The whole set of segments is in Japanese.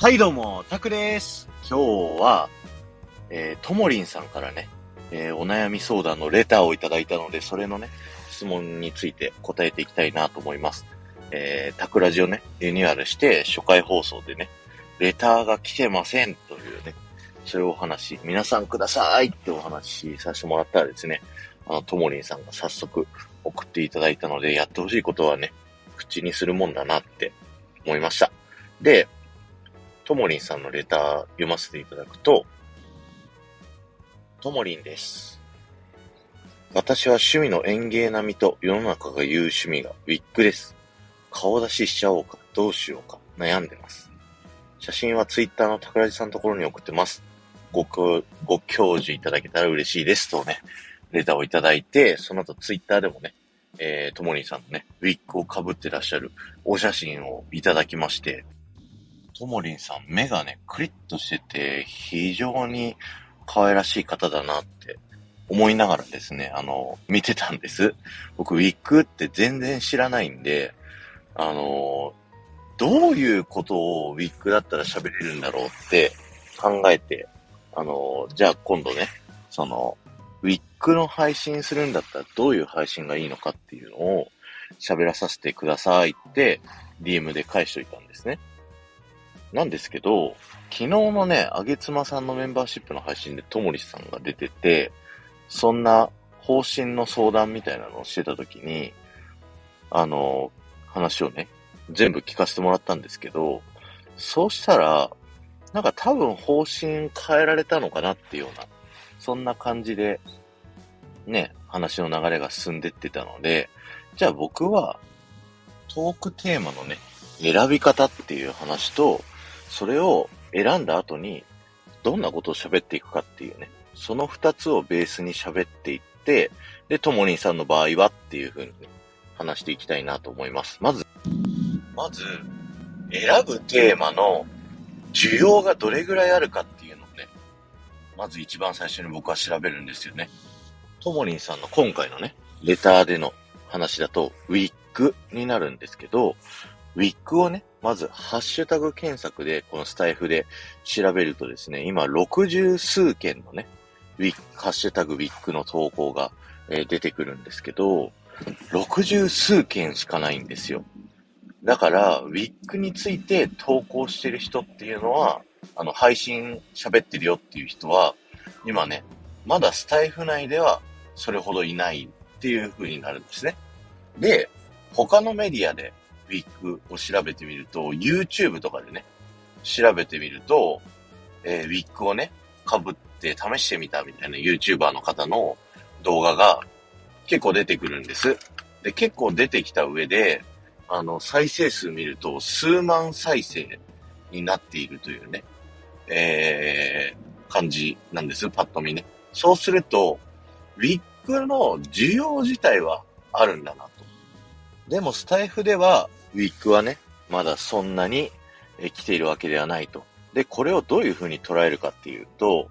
はいどうも、タクです。今日は、えー、ともりんさんからね、えー、お悩み相談のレターをいただいたので、それのね、質問について答えていきたいなと思います。えー、タクラジをね、リニューアルして、初回放送でね、レターが来てませんというね、そういうお話、皆さんくださいってお話しさせてもらったらですね、あの、ともりんさんが早速送っていただいたので、やってほしいことはね、口にするもんだなって思いました。で、ともりんさんのレター読ませていただくと、ともりんです。私は趣味の園芸並みと世の中が言う趣味がウィッグです。顔出ししちゃおうか、どうしようか、悩んでます。写真はツイッターの桜地さんのところに送ってます。ご、ご教授いただけたら嬉しいですとね、レターをいただいて、その後ツイッターでもね、えー、ともりんさんのね、ウィッグを被ってらっしゃるお写真をいただきまして、ともりんさん、目がね、クリッとしてて、非常に可愛らしい方だなって思いながらですね、あの、見てたんです。僕、ウィッグって全然知らないんで、あの、どういうことをウィッグだったら喋れるんだろうって考えて、あの、じゃあ今度ね、その、ウィッグの配信するんだったらどういう配信がいいのかっていうのを喋らさせてくださいって DM で返しといたんですね。なんですけど、昨日のね、あげつまさんのメンバーシップの配信でともりさんが出てて、そんな方針の相談みたいなのをしてた時に、あの、話をね、全部聞かせてもらったんですけど、そうしたら、なんか多分方針変えられたのかなっていうような、そんな感じで、ね、話の流れが進んでってたので、じゃあ僕は、トークテーマのね、選び方っていう話と、それを選んだ後に、どんなことを喋っていくかっていうね、その二つをベースに喋っていって、で、ともりんさんの場合はっていう風に、ね、話していきたいなと思います。まず、まず、選ぶテーマの需要がどれぐらいあるかっていうのをね、まず一番最初に僕は調べるんですよね。ともりんさんの今回のね、レターでの話だと、ウィッグになるんですけど、ウィッグをね、まずハッシュタグ検索で、このスタイフで調べるとですね、今60数件のね、ウィッグ、ハッシュタグウィッグの投稿が、えー出てくるんですけど、60数件しかないんですよ。だから、ウィッグについて投稿してる人っていうのは、あの、配信喋ってるよっていう人は、今ね、まだスタイフ内ではそれほどいないっていう風になるんですね。で、他のメディアでウィッグを調べてみると、YouTube とかでね、調べてみると、えーウィッグをね、被って試してみたみたいな YouTuber の方の動画が結構出てくるんです。で、結構出てきた上で、あの、再生数見ると数万再生になっているというね、えー、感じなんです、パッと見ね。そうすると、ウィッグの需要自体はあるんだなと。でもスタイフでは、ウィッグはね、まだそんなに来ているわけではないと。で、これをどういうふうに捉えるかっていうと、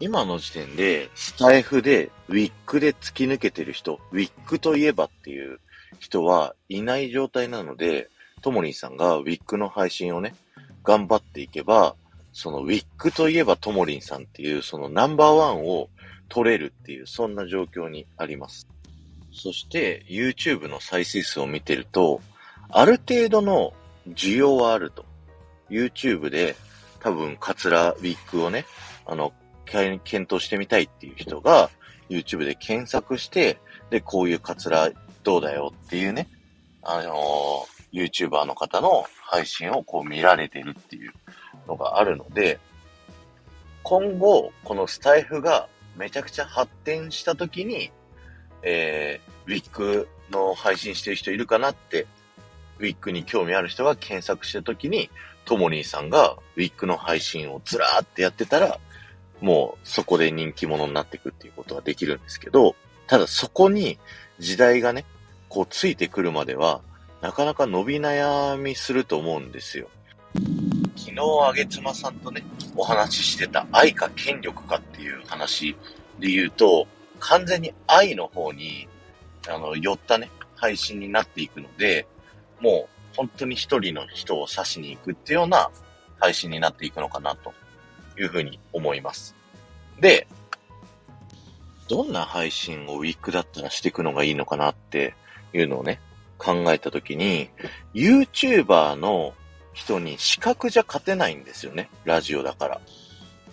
今の時点で、スタイフで、ウィッグで突き抜けてる人、ウィッグといえばっていう人はいない状態なので、ともりんさんがウィッグの配信をね、頑張っていけば、そのウィッグといえばともりんさんっていう、そのナンバーワンを取れるっていう、そんな状況にあります。そして、YouTube の再生数を見てると、ある程度の需要はあると。YouTube で多分カツラ、ウィッグをね、あの、検討してみたいっていう人が YouTube で検索して、で、こういうカツラどうだよっていうね、あのー YouTuber の方の配信をこう見られてるっていうのがあるので、今後、このスタイフがめちゃくちゃ発展した時に、えー、ウィッグの配信してる人いるかなって、ウィッグに興味ある人が検索した時に、ともりんさんがウィッグの配信をずらーってやってたら、もうそこで人気者になっていくっていうことはできるんですけど、ただそこに時代がね、こうついてくるまでは、なかなか伸び悩みすると思うんですよ。昨日、あげつまさんとね、お話ししてた愛か権力かっていう話で言うと、完全に愛の方に、あの、寄ったね、配信になっていくので、もう本当に一人の人を指しに行くっていうような配信になっていくのかなというふうに思います。で、どんな配信をウィッグだったらしていくのがいいのかなっていうのをね、考えたときに、YouTuber の人に資格じゃ勝てないんですよね。ラジオだから。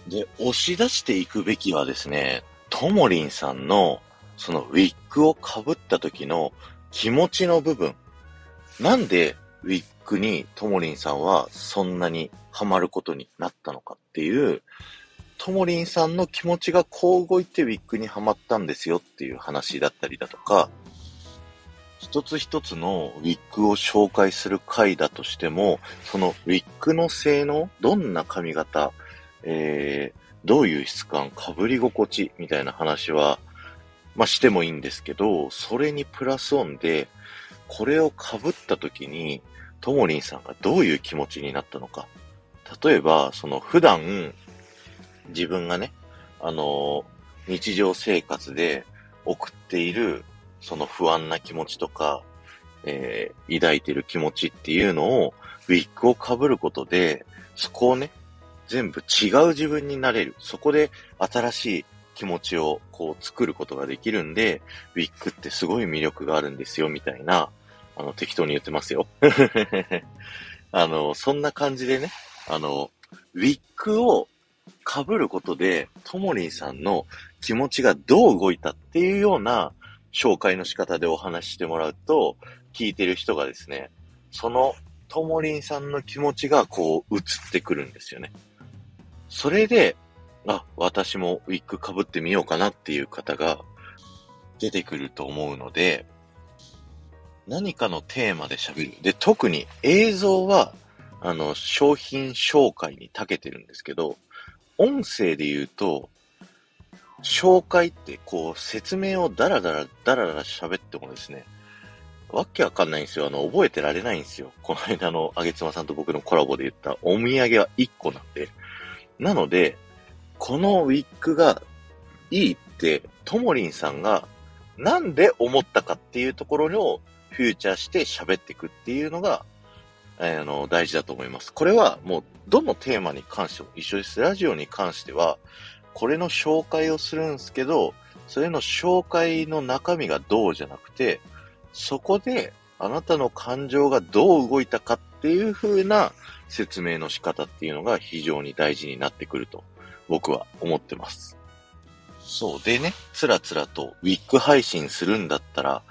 で、押し出していくべきはですね、ともりんさんの、そのウィッグを被った時の気持ちの部分。なんでウィッグにともりんさんはそんなにハマることになったのかっていう、ともりんさんの気持ちがこう動いてウィッグにはまったんですよっていう話だったりだとか、一つ一つのウィッグを紹介する回だとしても、そのウィッグの性能、どんな髪型、えー、どういう質感、被り心地みたいな話は、まあ、してもいいんですけど、それにプラスオンで、これを被った時に、ともりんさんがどういう気持ちになったのか。例えば、その普段、自分がね、あの、日常生活で送っている、その不安な気持ちとか、えー、抱いてる気持ちっていうのを、ウィッグを被ることで、そこをね、全部違う自分になれる。そこで新しい気持ちをこう作ることができるんで、ウィッグってすごい魅力があるんですよ、みたいな、あの、適当に言ってますよ。あの、そんな感じでね、あの、ウィッグを被ることで、ともりんさんの気持ちがどう動いたっていうような紹介の仕方でお話ししてもらうと、聞いてる人がですね、そのともりんさんの気持ちがこう映ってくるんですよね。それで、あ、私もウィッグ被ってみようかなっていう方が出てくると思うので、何かのテーマで喋る。で、特に映像は、あの、商品紹介に長けてるんですけど、音声で言うと、紹介ってこう説明をダラダラダラダラ喋ってもですね、わけわかんないんですよ。あの、覚えてられないんですよ。この間のあげつまさんと僕のコラボで言ったお土産は1個なんで、なので、このウィッグがいいって、ともりんさんがなんで思ったかっていうところをフューチャーして喋っていくっていうのが、あの、大事だと思います。これはもう、どのテーマに関しても一緒です。ラジオに関しては、これの紹介をするんですけど、それの紹介の中身がどうじゃなくて、そこであなたの感情がどう動いたかっていう風な説明の仕方っていうのが非常に大事になってくると僕は思ってます。そう。でね、つらつらとウィッグ配信するんだったら、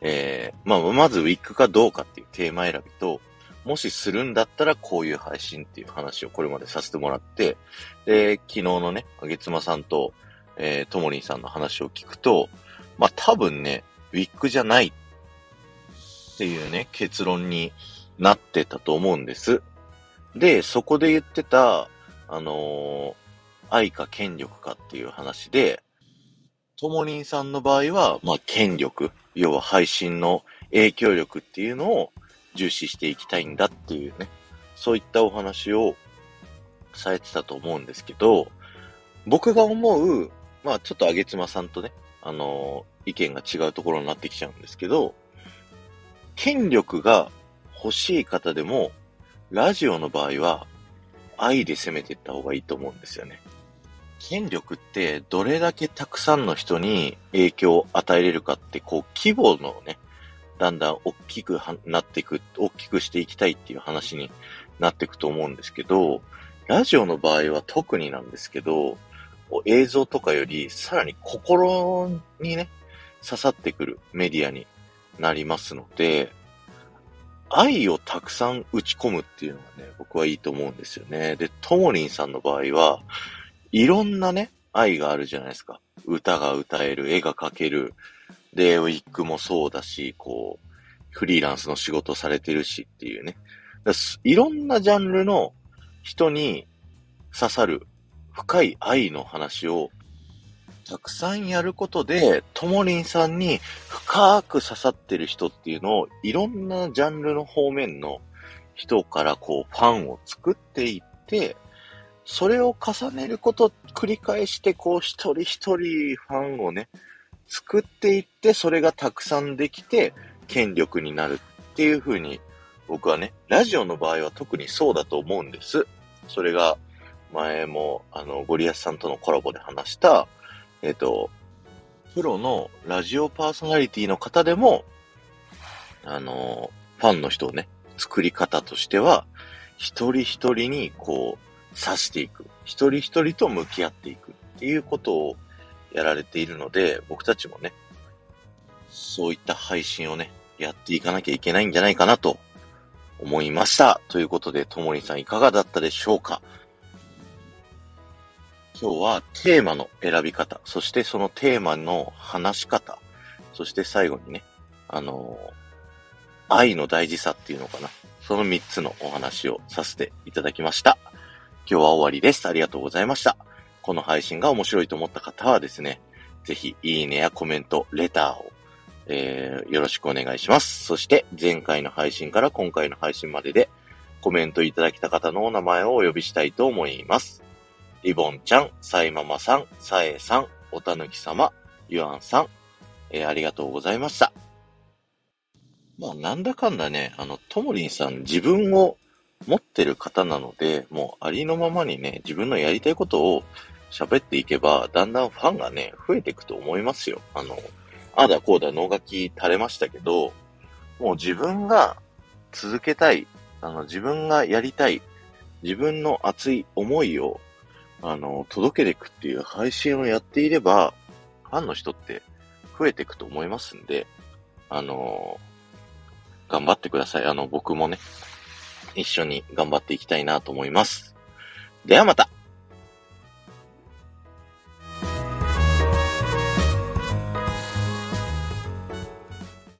えー、まあ、まずウィッグかどうかっていうテーマ選びと、もしするんだったらこういう配信っていう話をこれまでさせてもらって、で、昨日のね、あげつまさんと、えー、ともりんさんの話を聞くと、まあ、多分ね、ウィッグじゃないっていうね、結論になってたと思うんです。で、そこで言ってた、あのー、愛か権力かっていう話で、ともりんさんの場合は、まあ、権力、要は配信の影響力っていうのを重視していきたいんだっていうね、そういったお話をされてたと思うんですけど、僕が思う、まあちょっとあげつまさんとね、あのー、意見が違うところになってきちゃうんですけど、権力が欲しい方でも、ラジオの場合は、愛で攻めていった方がいいと思うんですよね。権力ってどれだけたくさんの人に影響を与えれるかって、こう、規模のね、だんだん大きくなっていく、大きくしていきたいっていう話になっていくと思うんですけど、ラジオの場合は特になんですけど、映像とかよりさらに心にね、刺さってくるメディアになりますので、愛をたくさん打ち込むっていうのがね、僕はいいと思うんですよね。で、ともりんさんの場合は、いろんなね、愛があるじゃないですか。歌が歌える、絵が描ける。で、ウィッグもそうだし、こう、フリーランスの仕事されてるしっていうね。いろんなジャンルの人に刺さる深い愛の話をたくさんやることで、ともりんさんに深く刺さってる人っていうのを、いろんなジャンルの方面の人からこう、ファンを作っていって、それを重ねること、繰り返して、こう、一人一人ファンをね、作っていって、それがたくさんできて、権力になるっていう風に、僕はね、ラジオの場合は特にそうだと思うんです。それが、前も、あの、ゴリアスさんとのコラボで話した、えっ、と、プロのラジオパーソナリティの方でも、あの、ファンの人をね、作り方としては、一人一人にこう、刺していく。一人一人と向き合っていくっていうことをやられているので、僕たちもね、そういった配信をね、やっていかなきゃいけないんじゃないかなと思いました。ということで、ともりさんいかがだったでしょうか？今日はテーマの選び方、そしてそのテーマの話し方、そして最後にね、あのー、愛の大事さっていうのかな。その3つのお話をさせていただきました。今日は終わりです。ありがとうございました。この配信が面白いと思った方はですね、ぜひいいねやコメント、レターを、えー、よろしくお願いします。そして前回の配信から今回の配信まででコメントいただきた方のお名前をお呼びしたいと思います。リボンちゃん、サイママさん、サエさん、おたぬき様、ユアンさん、えー、ありがとうございました。まあ、なんだかんだね、あの、ともりんさん自分を持ってる方なので、もうありのままにね、自分のやりたいことを喋っていけば、だんだんファンがね、増えていくと思いますよ。あの、あだこうだ脳書き垂れましたけど、もう自分が続けたい、あの、自分がやりたい、自分の熱い思いをあの、届けていくっていう配信をやっていれば、ファンの人って増えていくと思いますんで、あの、頑張ってください。あの、僕もね、一緒に頑張っていきたいなと思います。ではまた